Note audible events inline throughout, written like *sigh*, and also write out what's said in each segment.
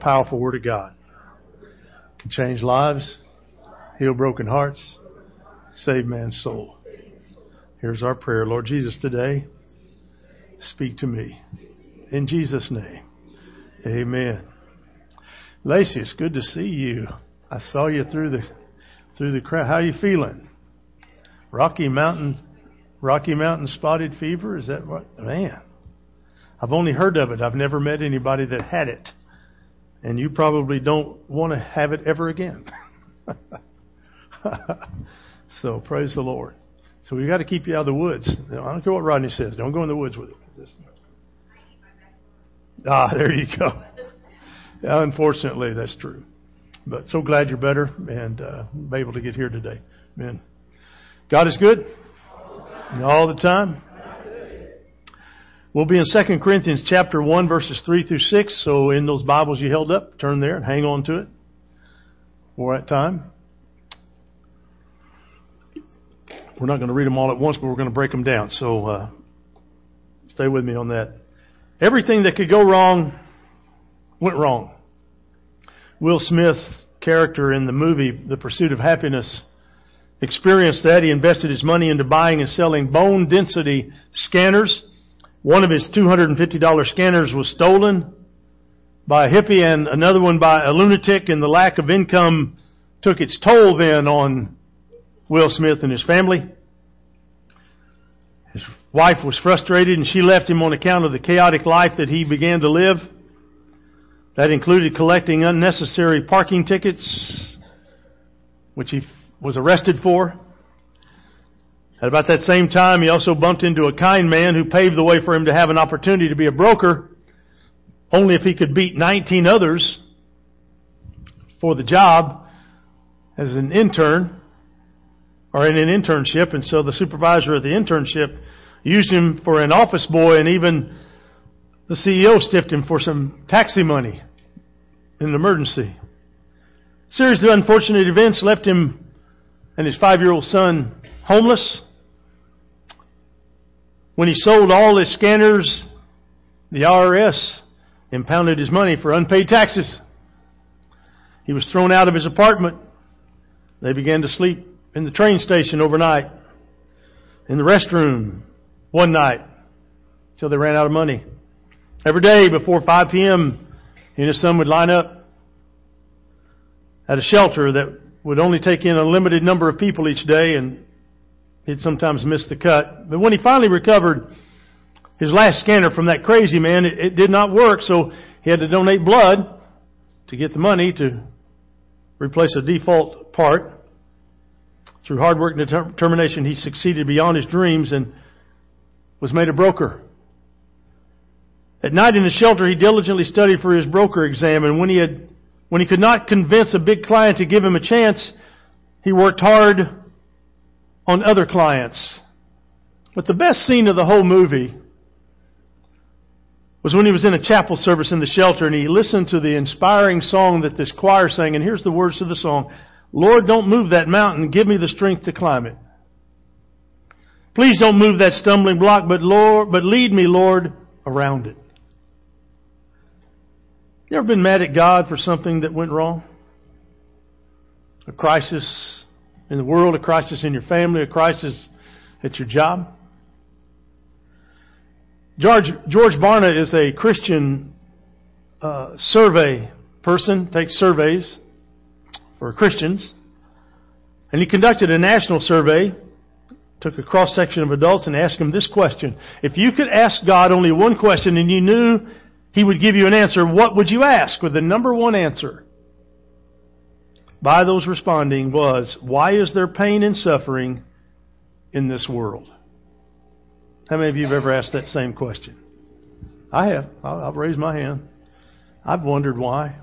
powerful Word of God. Can change lives, heal broken hearts, save man's soul. Here's our prayer. Lord Jesus, today, speak to me. In Jesus' name, amen. Lacey, it's good to see you. I saw you through the through the crowd. How are you feeling? Rocky Mountain Rocky Mountain spotted fever? Is that what man? I've only heard of it. I've never met anybody that had it. And you probably don't want to have it ever again. *laughs* so praise the Lord. So we've got to keep you out of the woods. I don't care what Rodney says. Don't go in the woods with it. Ah, there you go. *laughs* Unfortunately, that's true. But so glad you're better and uh, able to get here today. Amen. God is good all the time. We'll be in 2 Corinthians chapter 1 verses 3 through 6. So in those Bibles you held up, turn there and hang on to it for that time. We're not going to read them all at once, but we're going to break them down. So uh, stay with me on that. Everything that could go wrong went wrong. Will Smith's character in the movie The Pursuit of Happiness experienced that. He invested his money into buying and selling bone density scanners. One of his $250 scanners was stolen by a hippie and another one by a lunatic and the lack of income took its toll then on Will Smith and his family. His wife was frustrated and she left him on account of the chaotic life that he began to live. That included collecting unnecessary parking tickets, which he was arrested for. At about that same time, he also bumped into a kind man who paved the way for him to have an opportunity to be a broker, only if he could beat 19 others for the job as an intern or in an internship, and so the supervisor of the internship used him for an office boy, and even the CEO stiffed him for some taxi money in an emergency. A series of unfortunate events left him and his five-year-old son homeless. When he sold all his scanners, the IRS impounded his money for unpaid taxes. He was thrown out of his apartment. They began to sleep in the train station overnight, in the restroom one night, until they ran out of money. Every day before 5 p.m., he and his son would line up at a shelter that would only take in a limited number of people each day, and he'd sometimes miss the cut. But when he finally recovered his last scanner from that crazy man, it, it did not work, so he had to donate blood to get the money to replace a default part. Through hard work and determination, he succeeded beyond his dreams and was made a broker. At night in the shelter, he diligently studied for his broker exam, and when he had, when he could not convince a big client to give him a chance, he worked hard on other clients. But the best scene of the whole movie was when he was in a chapel service in the shelter and he listened to the inspiring song that this choir sang, and here's the words to the song. Lord, don't move that mountain. Give me the strength to climb it. Please don't move that stumbling block, but Lord, but lead me, Lord, around it. You ever been mad at God for something that went wrong? A crisis in the world, a crisis in your family, a crisis at your job? George, George Barna is a Christian uh, survey person, takes surveys for Christians. And he conducted a national survey, took a cross section of adults and asked them this question. If you could ask God only one question and you knew He would give you an answer, what would you ask? With the number one answer by those responding was, why is there pain and suffering in this world? How many of you have ever asked that same question? I have. I've raised my hand. I've wondered why.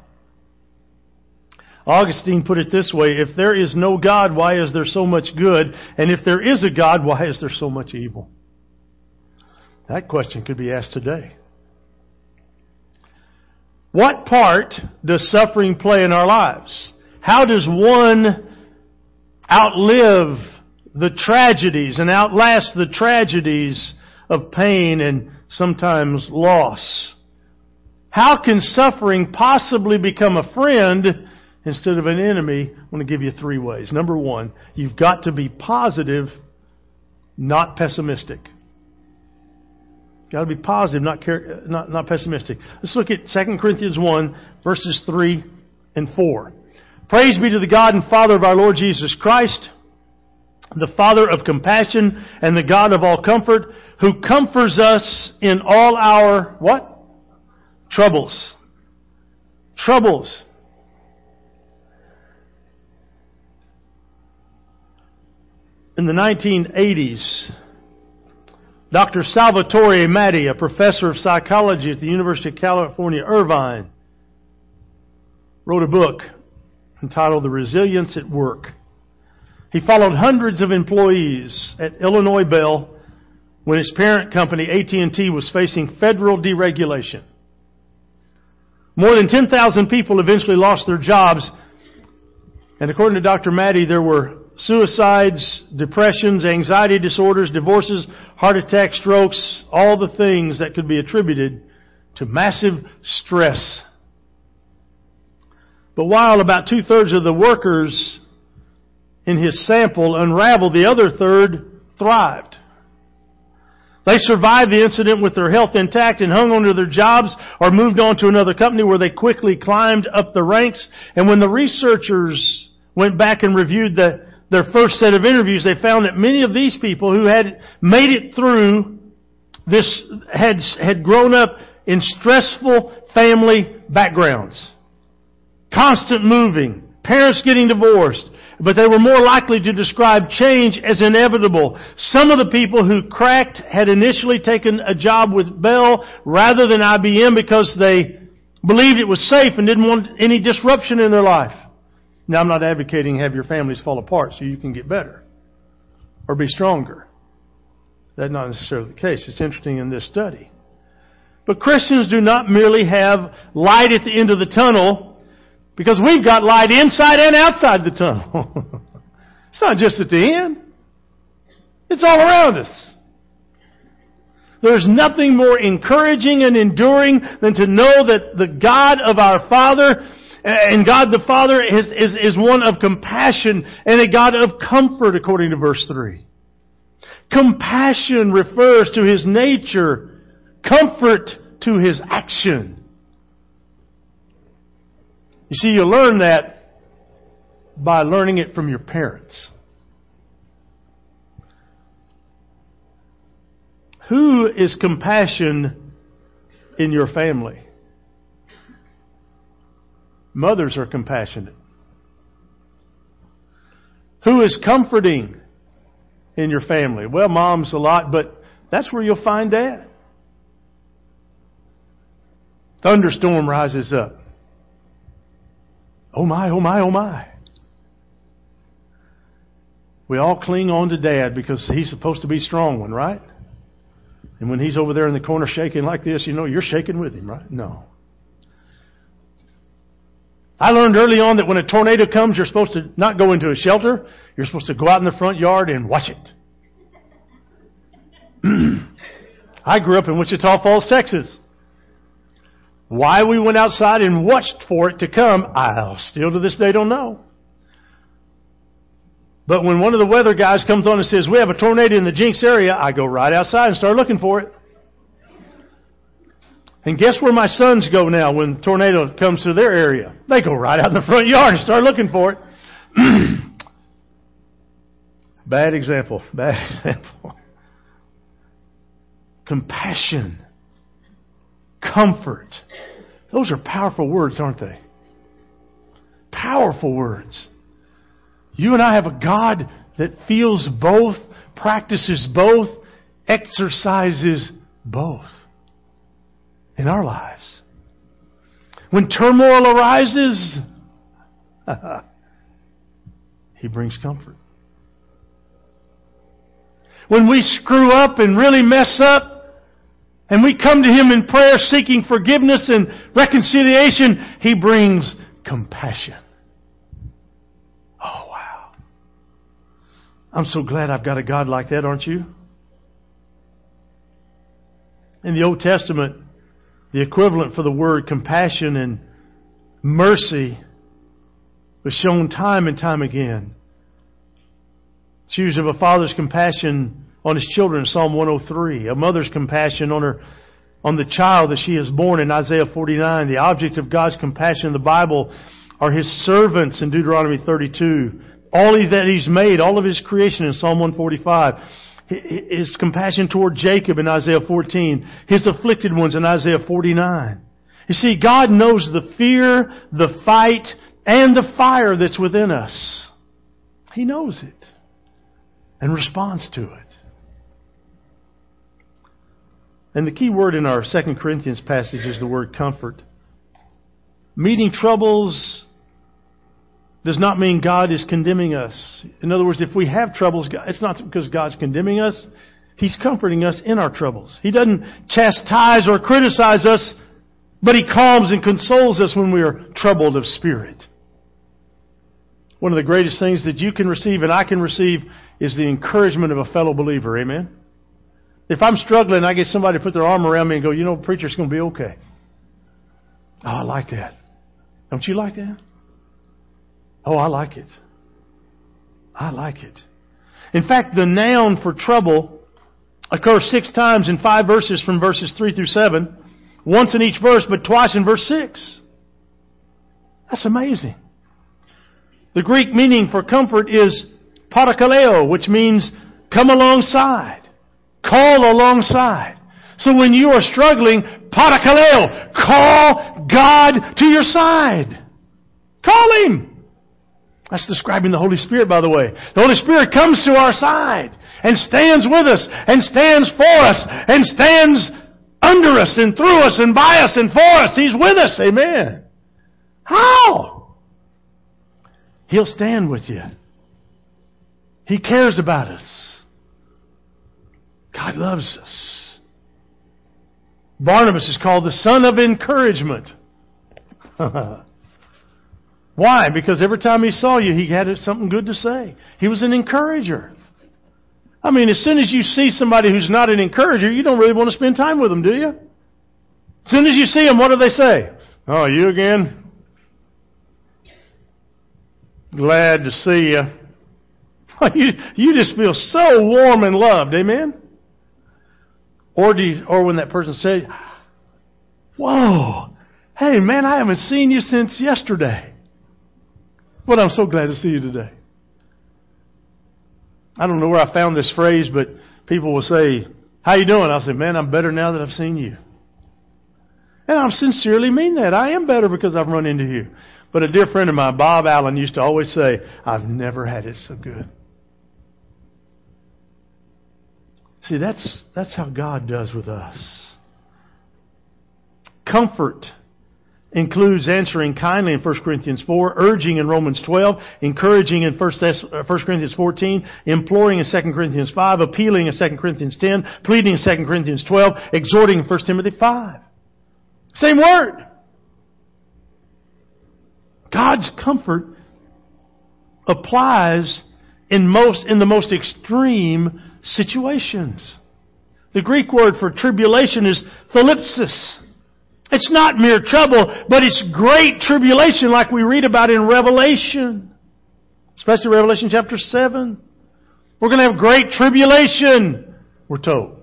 Augustine put it this way, if there is no God, why is there so much good? And if there is a God, why is there so much evil? That question could be asked today. What part does suffering play in our lives? How does one outlive the tragedies and outlast the tragedies of pain and sometimes loss? How can suffering possibly become a friend instead of an enemy? I want to give you three ways. Number one, you've got to be positive, not pessimistic. Got to be positive, not, not, not pessimistic. Let's look at 2 Corinthians 1, verses 3 and 4. Praise be to the God and Father of our Lord Jesus Christ, the Father of compassion and the God of all comfort, who comforts us in all our, what? Troubles. Troubles. In the 1980s, Dr. Salvatore Maddi, a professor of psychology at the University of California, Irvine, wrote a book entitled The Resilience at Work. He followed hundreds of employees at Illinois Bell when his parent company AT&T was facing federal deregulation. More than 10,000 people eventually lost their jobs, and according to Dr. Maddi, there were suicides, depressions, anxiety disorders, divorces, heart attacks, strokes, all the things that could be attributed to massive stress. But while about two thirds of the workers in his sample unraveled, the other third thrived. They survived the incident with their health intact and hung onto their jobs or moved on to another company where they quickly climbed up the ranks. And when the researchers went back and reviewed the their first set of interviews, they found that many of these people who had made it through this had, had grown up in stressful family backgrounds. Constant moving, parents getting divorced, but they were more likely to describe change as inevitable. Some of the people who cracked had initially taken a job with Bell rather than IBM because they believed it was safe and didn't want any disruption in their life. Now, I'm not advocating have your families fall apart so you can get better or be stronger. That's not necessarily the case. It's interesting in this study. But Christians do not merely have light at the end of the tunnel because we've got light inside and outside the tunnel. *laughs* it's not just at the end. It's all around us. There's nothing more encouraging and enduring than to know that the God of our Father and God the Father is, is, is one of compassion and a God of comfort, according to verse 3. Compassion refers to His nature, comfort to His action. You see, you learn that by learning it from your parents. Who is compassion in your family? Mothers are compassionate. Who is comforting in your family? Well, mom's a lot, but that's where you'll find dad. Thunderstorm rises up. Oh my, oh my, oh my. We all cling on to dad because he's supposed to be strong one, right? And when he's over there in the corner shaking like this, you know you're shaking with him, right? No. I learned early on that when a tornado comes, you're supposed to not go into a shelter. You're supposed to go out in the front yard and watch it. *clears throat* I grew up in Wichita Falls, Texas. Why we went outside and watched for it to come, I still to this day don't know. But when one of the weather guys comes on and says, we have a tornado in the Jenks area, I go right outside and start looking for it. And guess where my sons go now when tornado comes to their area? They go right out in the front yard and start looking for it. *clears throat* Bad example. Bad *laughs* example. Compassion. Comfort. Those are powerful words, aren't they? Powerful words. You and I have a God that feels both, practices both, exercises both in our lives. When turmoil arises, *laughs* He brings comfort. When we screw up and really mess up, and we come to Him in prayer seeking forgiveness and reconciliation, He brings compassion. Oh, wow. I'm so glad I've got a God like that, aren't you? In the Old Testament, The equivalent for the word compassion and mercy was shown time and time again. It's used of a father's compassion on his children, Psalm 103, a mother's compassion on her on the child that she has born in Isaiah 49. The object of God's compassion in the Bible are his servants in Deuteronomy 32. All that he's made, all of his creation in Psalm 145. His compassion toward Jacob in Isaiah 14. His afflicted ones in Isaiah 49. You see, God knows the fear, the fight, and the fire that's within us. He knows it and responds to it. And the key word in our 2 Corinthians passage is the word comfort. Meeting troubles does not mean God is condemning us. In other words, if we have troubles, it's not because God's condemning us. He's comforting us in our troubles. He doesn't chastise or criticize us, but He calms and consoles us when we are troubled of spirit. One of the greatest things that you can receive and I can receive is the encouragement of a fellow believer. Amen? If I'm struggling, I get somebody to put their arm around me and go, you know, preacher's going to be okay. Oh, I like that. Don't you like that? Oh, I like it. I like it. In fact, the noun for trouble occurs six times in five verses from verses three through seven. Once in each verse, but twice in verse six. That's amazing. The Greek meaning for comfort is parakaleo, which means come alongside. Call alongside. So when you are struggling, parakaleo, call God to your side. Call Him. That's describing the Holy Spirit, by the way. The Holy Spirit comes to our side and stands with us and stands for us and stands under us and through us and by us and for us. He's with us. Amen. How? He'll stand with you. He cares about us. God loves us. Barnabas is called the son of encouragement. *laughs* Why? Because every time he saw you, he had something good to say. He was an encourager. I mean, as soon as you see somebody who's not an encourager, you don't really want to spend time with them, do you? As soon as you see them, what do they say? Oh, you again? Glad to see you. *laughs* you, you just feel so warm and loved, amen? Or do you, or when that person says, "Whoa, hey man, I haven't seen you since yesterday." But I'm so glad to see you today. I don't know where I found this phrase, but people will say, "How you doing?" I'll say, "Man, I'm better now that I've seen you." And I sincerely mean that. I am better because I've run into you. But a dear friend of mine, Bob Allen, used to always say, "I've never had it so good." See, that's, that's how God does with us. Comfort includes answering kindly in 1 Corinthians 4, urging in Romans 12, encouraging in 1 uh, Corinthians 14, imploring in 2 Corinthians 5, appealing in 2 Corinthians 10, pleading in 2 Corinthians 12, exhorting in 1 Timothy 5. Same word. God's comfort applies in most, in the most extreme situations. The Greek word for tribulation is thlipsis. It's not mere trouble, but it's great tribulation like we read about in Revelation. Especially Revelation chapter 7. We're going to have great tribulation, we're told.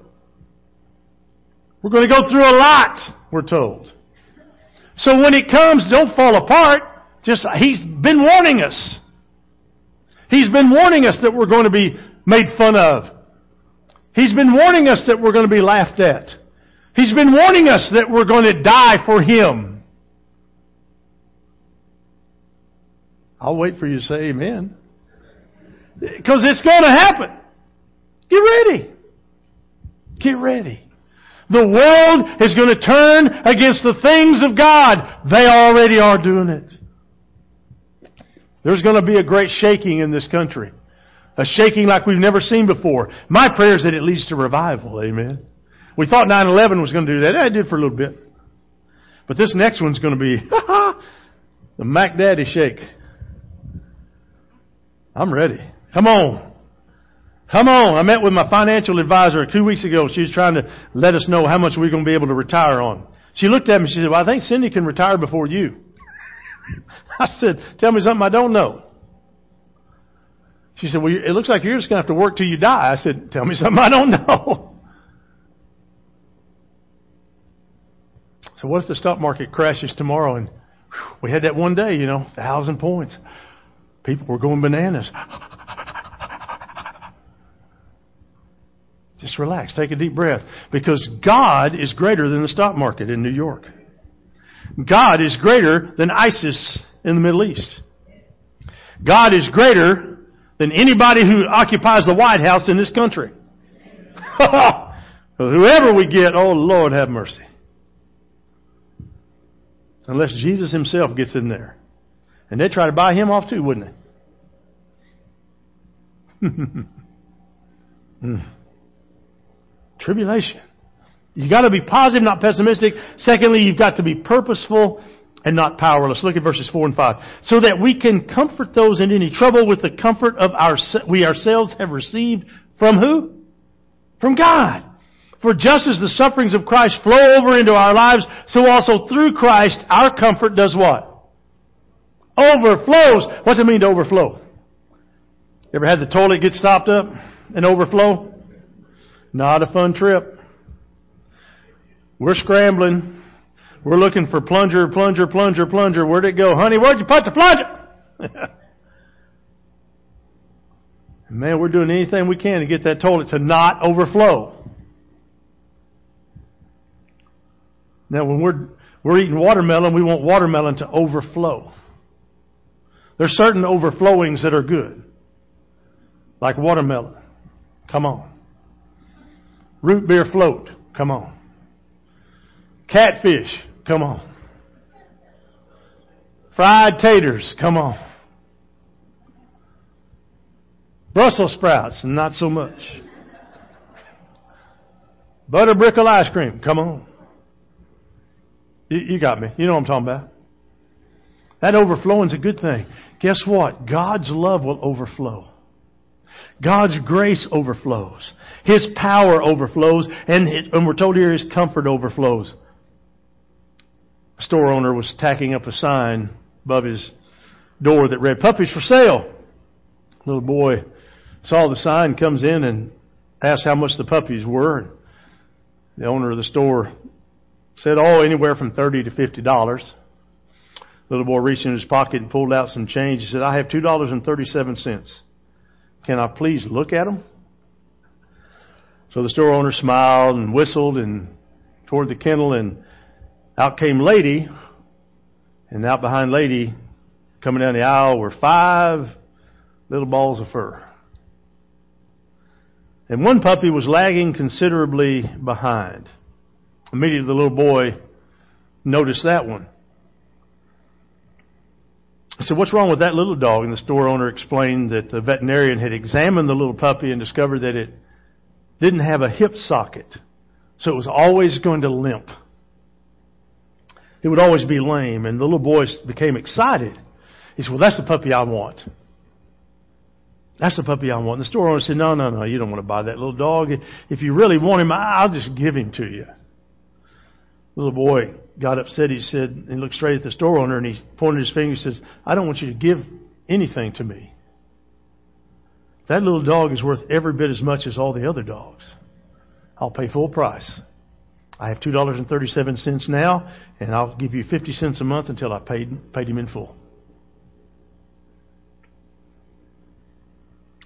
We're going to go through a lot, we're told. So when it comes, don't fall apart. Just, He's been warning us. He's been warning us that we're going to be made fun of. He's been warning us that we're going to be laughed at. He's been warning us that we're going to die for Him. I'll wait for you to say amen. Because it's going to happen. Get ready. Get ready. The world is going to turn against the things of God. They already are doing it. There's going to be a great shaking in this country. A shaking like we've never seen before. My prayer is that it leads to revival. Amen. We thought 9-11 was going to do that. Yeah, it did for a little bit. But this next one's going to be *laughs* the Mac Daddy shake. I'm ready. Come on. Come on. I met with my financial advisor two weeks ago. She was trying to let us know how much we're going to be able to retire on. She looked at me. And she said, "Well, I think Cindy can retire before you." *laughs* I said, "Tell me something I don't know." She said, "Well, it looks like you're just going to have to work till you die." I said, "Tell me *laughs* something I don't know." So what if the stock market crashes tomorrow and we had that one day, you know, thousand points. People were going bananas. *laughs* Just relax, take a deep breath. Because God is greater than the stock market in New York. God is greater than ISIS in the Middle East. God is greater than anybody who occupies the White House in this country. *laughs* Whoever we get, oh Lord have mercy. Unless Jesus himself gets in there. And they'd try to buy him off too, wouldn't they? *laughs* mm. Tribulation. You've got to be positive, not pessimistic. Secondly, you've got to be purposeful and not powerless. Look at verses 4 and 5. So that we can comfort those in any trouble with the comfort of our, we ourselves have received from who? From God. For just as the sufferings of Christ flow over into our lives, so also through Christ our comfort does what? Overflows. What's it mean to overflow? Ever had the toilet get stopped up and overflow? Not a fun trip. We're scrambling. We're looking for plunger, plunger, plunger, plunger. Where'd it go? Honey, where'd you put the plunger? *laughs* Man, we're doing anything we can to get that toilet to not overflow. Now, when we're, we're eating watermelon, we want watermelon to overflow. There's certain overflowings that are good. Like watermelon. Come on. Root beer float. Come on. Catfish. Come on. Fried taters. Come on. Brussels sprouts. Not so much. Butter brickle ice cream. Come on. You, you got me. You know what I'm talking about. That overflowing is a good thing. Guess what? God's love will overflow. God's grace overflows. His power overflows. And, it, and we're told here His comfort overflows. Store owner was tacking up a sign above his door that read, Puppies for sale. Little boy saw the sign, comes in and asked how much the puppies were. The owner of the store said, oh, anywhere from 30 to $50. Little boy reached in his pocket and pulled out some change. He said, I have $2.37. Can I please look at them? So the store owner smiled and whistled and toward the kennel and out came Lady. And out behind Lady, coming down the aisle, were five little balls of fur. And one puppy was lagging considerably behind. Immediately the little boy noticed that one. I said, what's wrong with that little dog? And the store owner explained that the veterinarian had examined the little puppy and discovered that it didn't have a hip socket. So it was always going to limp. It would always be lame. And the little boy became excited. He said, well, that's the puppy I want. That's the puppy I want. And the store owner said, no, no, no, you don't want to buy that little dog. If you really want him, I'll just give him to you The little boy got upset. He said, he looked straight at the store owner and he pointed his finger and says, I don't want you to give anything to me. That little dog is worth every bit as much as all the other dogs. I'll pay full price. I have $2.37 now, and I'll give you 50 cents a month until I paid, paid him in full.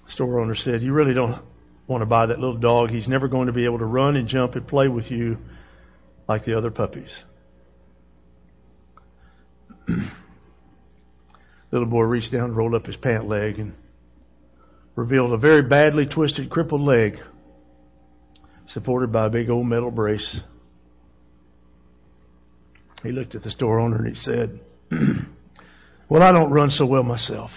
Store owner said, You really don't want to buy that little dog. He's never going to be able to run and jump and play with you like the other puppies. *clears throat* Little boy reached down and rolled up his pant leg and revealed a very badly twisted, crippled leg supported by a big old metal brace. He looked at the store owner and he said, *clears throat* Well, I don't run so well myself.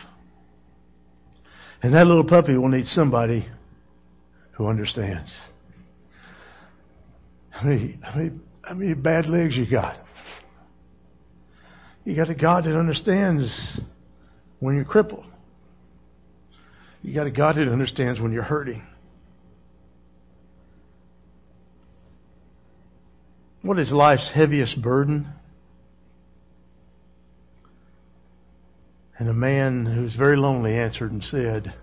And that little puppy will need somebody who understands. I mean, I mean, how many bad legs you got? You got a God that understands when you're crippled. You got a God that understands when you're hurting. What is life's heaviest burden? And a man who was very lonely answered and said,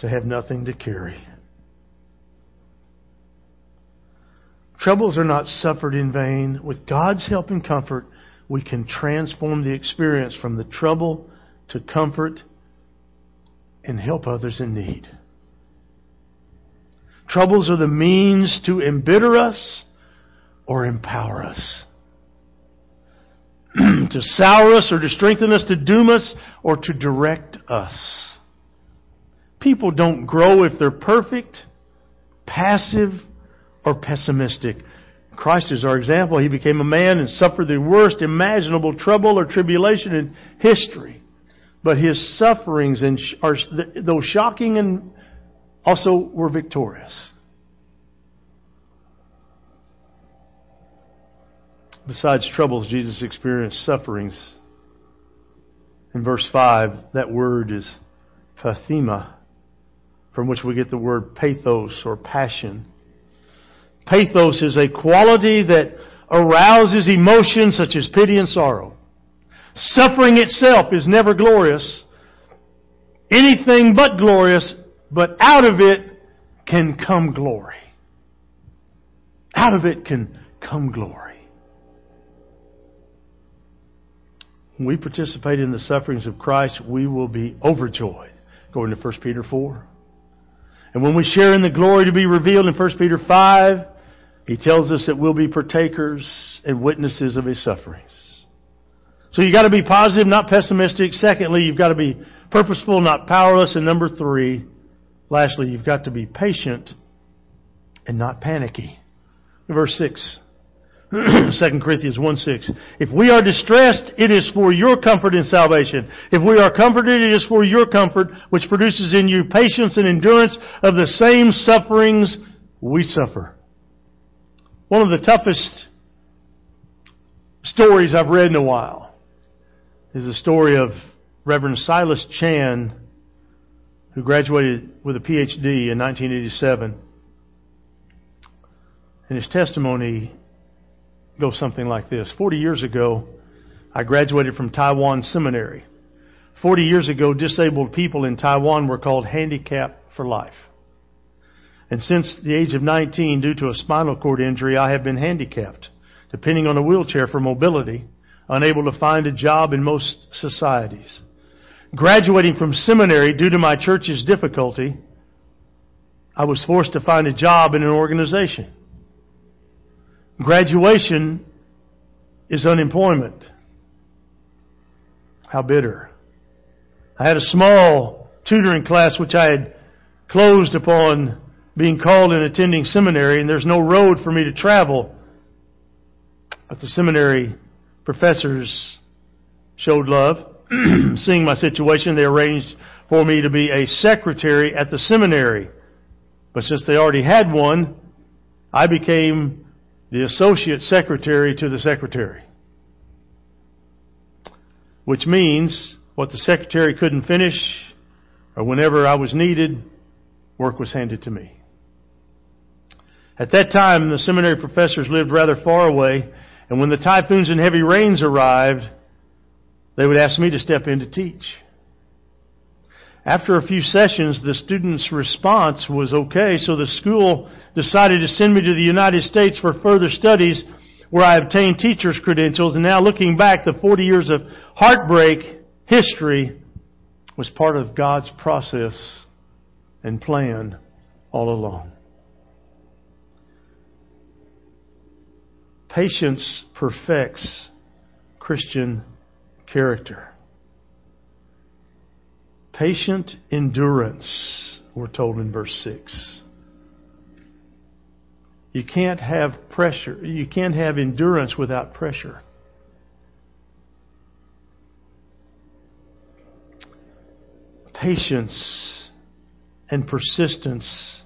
To have nothing to carry. Troubles are not suffered in vain. With God's help and comfort, we can transform the experience from the trouble to comfort and help others in need. Troubles are the means to embitter us or empower us. *clears throat* to sour us or to strengthen us, to doom us or to direct us. People don't grow if they're perfect, passive, or pessimistic. Christ is our example. He became a man and suffered the worst imaginable trouble or tribulation in history. But his sufferings, are, though shocking, and also were victorious. Besides troubles, Jesus experienced sufferings. In verse 5, that word is pathema, from which we get the word pathos or passion. Pathos is a quality that arouses emotions such as pity and sorrow. Suffering itself is never glorious. Anything but glorious, but out of it can come glory. Out of it can come glory. When we participate in the sufferings of Christ, we will be overjoyed. According to 1 Peter 4. And when we share in the glory to be revealed in 1 Peter 5, he tells us that we'll be partakers and witnesses of his sufferings. So you've got to be positive, not pessimistic. Secondly, you've got to be purposeful, not powerless. And number three, lastly, you've got to be patient and not panicky. Verse 6. *clears throat* 2 Corinthians 1 6. If we are distressed, it is for your comfort and salvation. If we are comforted, it is for your comfort, which produces in you patience and endurance of the same sufferings we suffer. One of the toughest stories I've read in a while is the story of Reverend Silas Chan, who graduated with a PhD in 1987. And his testimony goes something like this 40 years ago, I graduated from Taiwan Seminary. 40 years ago, disabled people in Taiwan were called handicapped for life. And since the age of 19, due to a spinal cord injury, I have been handicapped, depending on a wheelchair for mobility, unable to find a job in most societies. Graduating from seminary due to my church's difficulty, I was forced to find a job in an organization. Graduation is unemployment. How bitter. I had a small tutoring class which I had closed upon being called and attending seminary, and there's no road for me to travel. But the seminary professors showed love. *clears throat* Seeing my situation, they arranged for me to be a secretary at the seminary. But since they already had one, I became the associate secretary to the secretary. Which means what the secretary couldn't finish, or whenever I was needed, work was handed to me. At that time, the seminary professors lived rather far away, and when the typhoons and heavy rains arrived, they would ask me to step in to teach. After a few sessions, the students' response was okay, so the school decided to send me to the United States for further studies where I obtained teacher's credentials. And now looking back, the 40 years of heartbreak history was part of God's process and plan all along. Patience perfects Christian character. Patient endurance, we're told in verse 6. You can't have pressure. You can't have endurance without pressure. Patience and persistence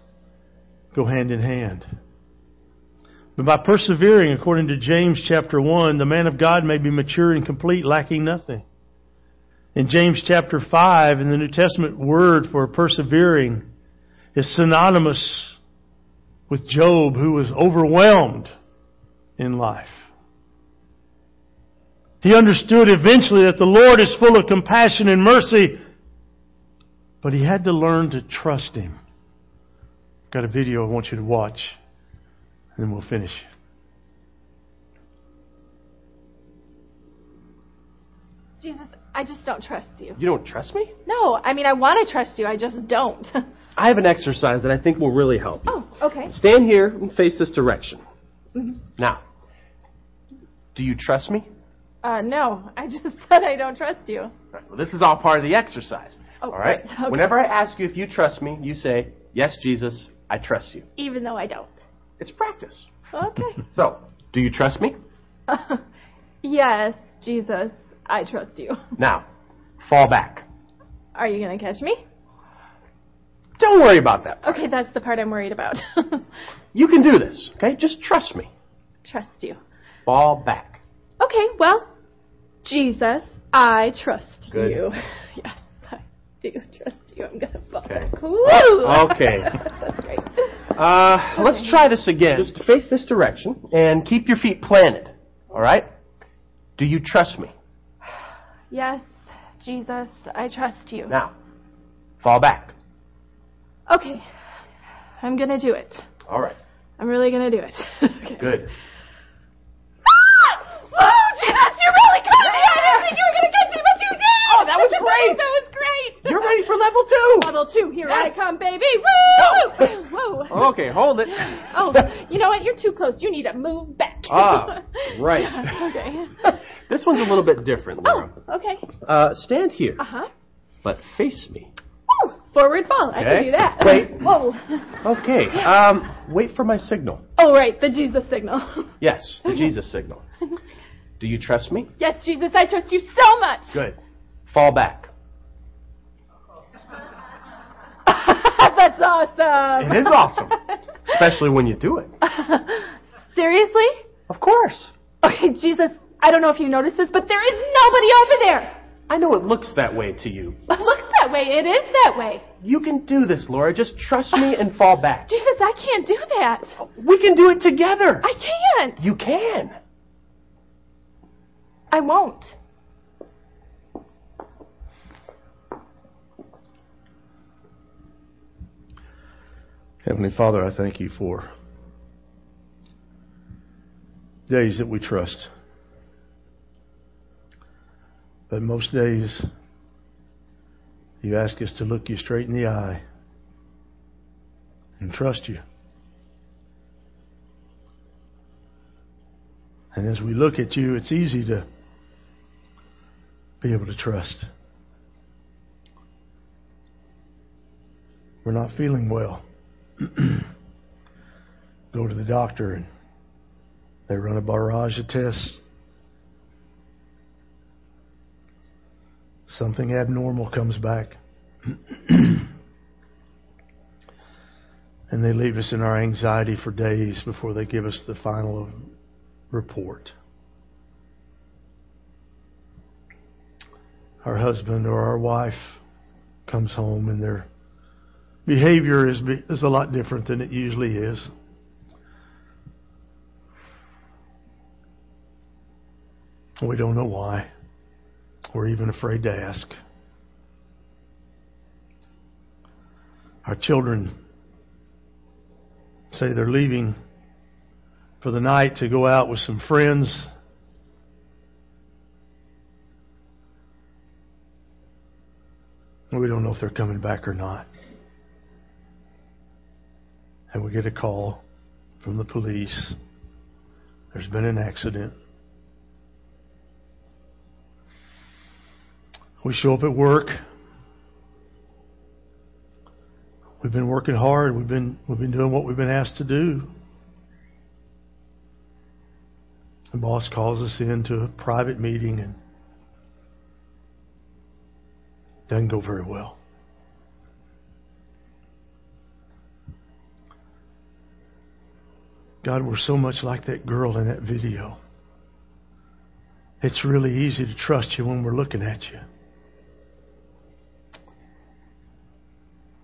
go hand in hand. But by persevering, according to James chapter 1, the man of God may be mature and complete, lacking nothing. In James chapter 5, in the New Testament word for persevering is synonymous with Job, who was overwhelmed in life. He understood eventually that the Lord is full of compassion and mercy, but he had to learn to trust Him. I've Got a video I want you to watch, and then we'll finish. Jesus, I just don't trust you. You don't trust me? No, I mean, I want to trust you, I just don't. *laughs* I have an exercise that I think will really help you. oh, okay. Stand here and face this direction. Mhm. Now, do you trust me? Uh, no, I just *laughs* said I don't trust you. Right, well, this is all part of the exercise. Oh, all right? right, okay. Whenever I ask you if you trust me, you say, Yes, Jesus, I trust you. Even though I don't. It's practice. Okay. *laughs* So, do you trust me? yes, Jesus, I trust you. *laughs* Now, fall back. Are you going to catch me? Don't worry about that. Part. Okay, that's the part I'm worried about. *laughs* You can do this, okay? Just trust me. trust you. Fall back. Okay, well, Jesus, I trust Good. you. *laughs* Yes, I do trust you. I'm gonna fall Okay. back. Woo! Okay. That's great. Uh, let's try this again. Just face this direction and keep your feet planted. All right? Do you trust me? Yes, Jesus, I trust you. Now, fall back. Okay, I'm gonna do it. All right. I'm really gonna do it. *laughs* okay. Good. Ah! Oh, Jesus, you really caught me! I didn't think you were gonna catch me, but you did! Oh, that was great! that was great! You're ready for level two. Level two, here I Yes. come, baby! Woo! Whoa! *laughs* Okay, hold it. *laughs* Oh, you know what? You're too close. You need to move back. Ah, *laughs* right. okay. this one's a little bit different, Laura. Oh, okay. Uh, stand here, Uh huh. but face me. Woo! Forward fall. I can do that. Wait. Whoa. Okay. Um, wait for my signal. Oh, right. The Jesus signal. Yes, the Jesus signal. Do you trust me? yes, Jesus, I trust you so much. Good. Fall back. *laughs* That's awesome. It is awesome, especially when you do it. *laughs* Seriously? Of course. Okay, Jesus, I don't know if you noticed this, but there is nobody over there. I know it looks that way to you. *laughs* It looks that way. It is that way. You can do this, Laura. Just trust me and fall back. Jesus, I can't do that. We can do it together. I can't. You can. I won't. Heavenly Father, I thank you for days that we trust. But most days, you ask us to look you straight in the eye and trust you. And as we look at you, it's easy to be able to trust. We're not feeling well. *clears throat* Go to the doctor and they run a barrage of tests. Something abnormal comes back. *clears throat* and they leave us in our anxiety for days before they give us the final report. Our husband or our wife comes home and their behavior is is a lot different than it usually is. We don't know why. We're even afraid to ask. Our children say they're leaving for the night to go out with some friends. We don't know if they're coming back or not. And we get a call from the police. There's been an accident. We show up at work. We've been working hard. We've been we've been doing what we've been asked to do. The boss calls us into a private meeting and doesn't go very well. God, we're so much like that girl in that video. It's really easy to trust you when we're looking at you.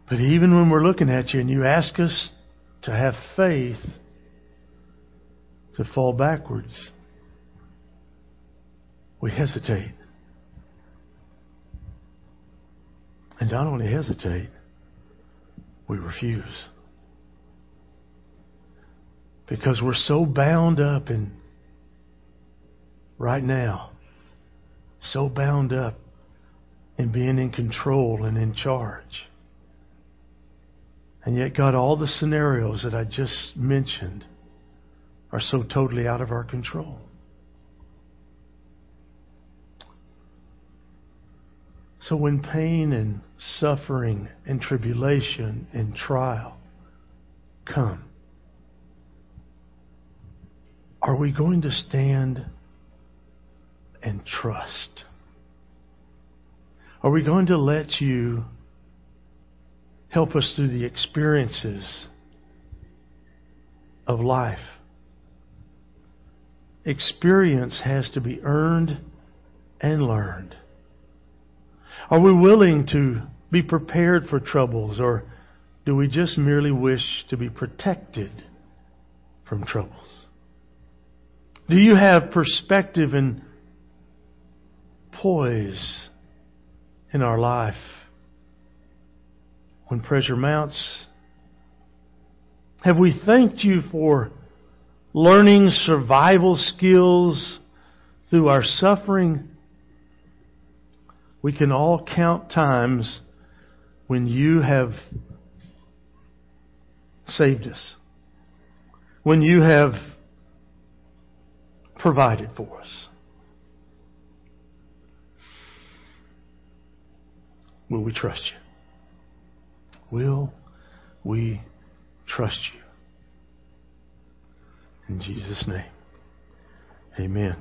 But even when we're looking at you and you ask us to have faith, to fall backwards, we hesitate. And not only hesitate, we refuse. Because we're so bound up in right now, so bound up in being in control and in charge. And yet, God, all the scenarios that I just mentioned are so totally out of our control. So when pain and suffering and tribulation and trial come, are we going to stand and trust? Are we going to let you help us through the experiences of life? Experience has to be earned and learned. Are we willing to be prepared for troubles, or do we just merely wish to be protected from troubles? Do you have perspective and poise in our life when pressure mounts? Have we thanked you for learning survival skills through our suffering? We can all count times when you have saved us, when you have provided for us. Will we trust you? Will we trust you? In Jesus' name, amen.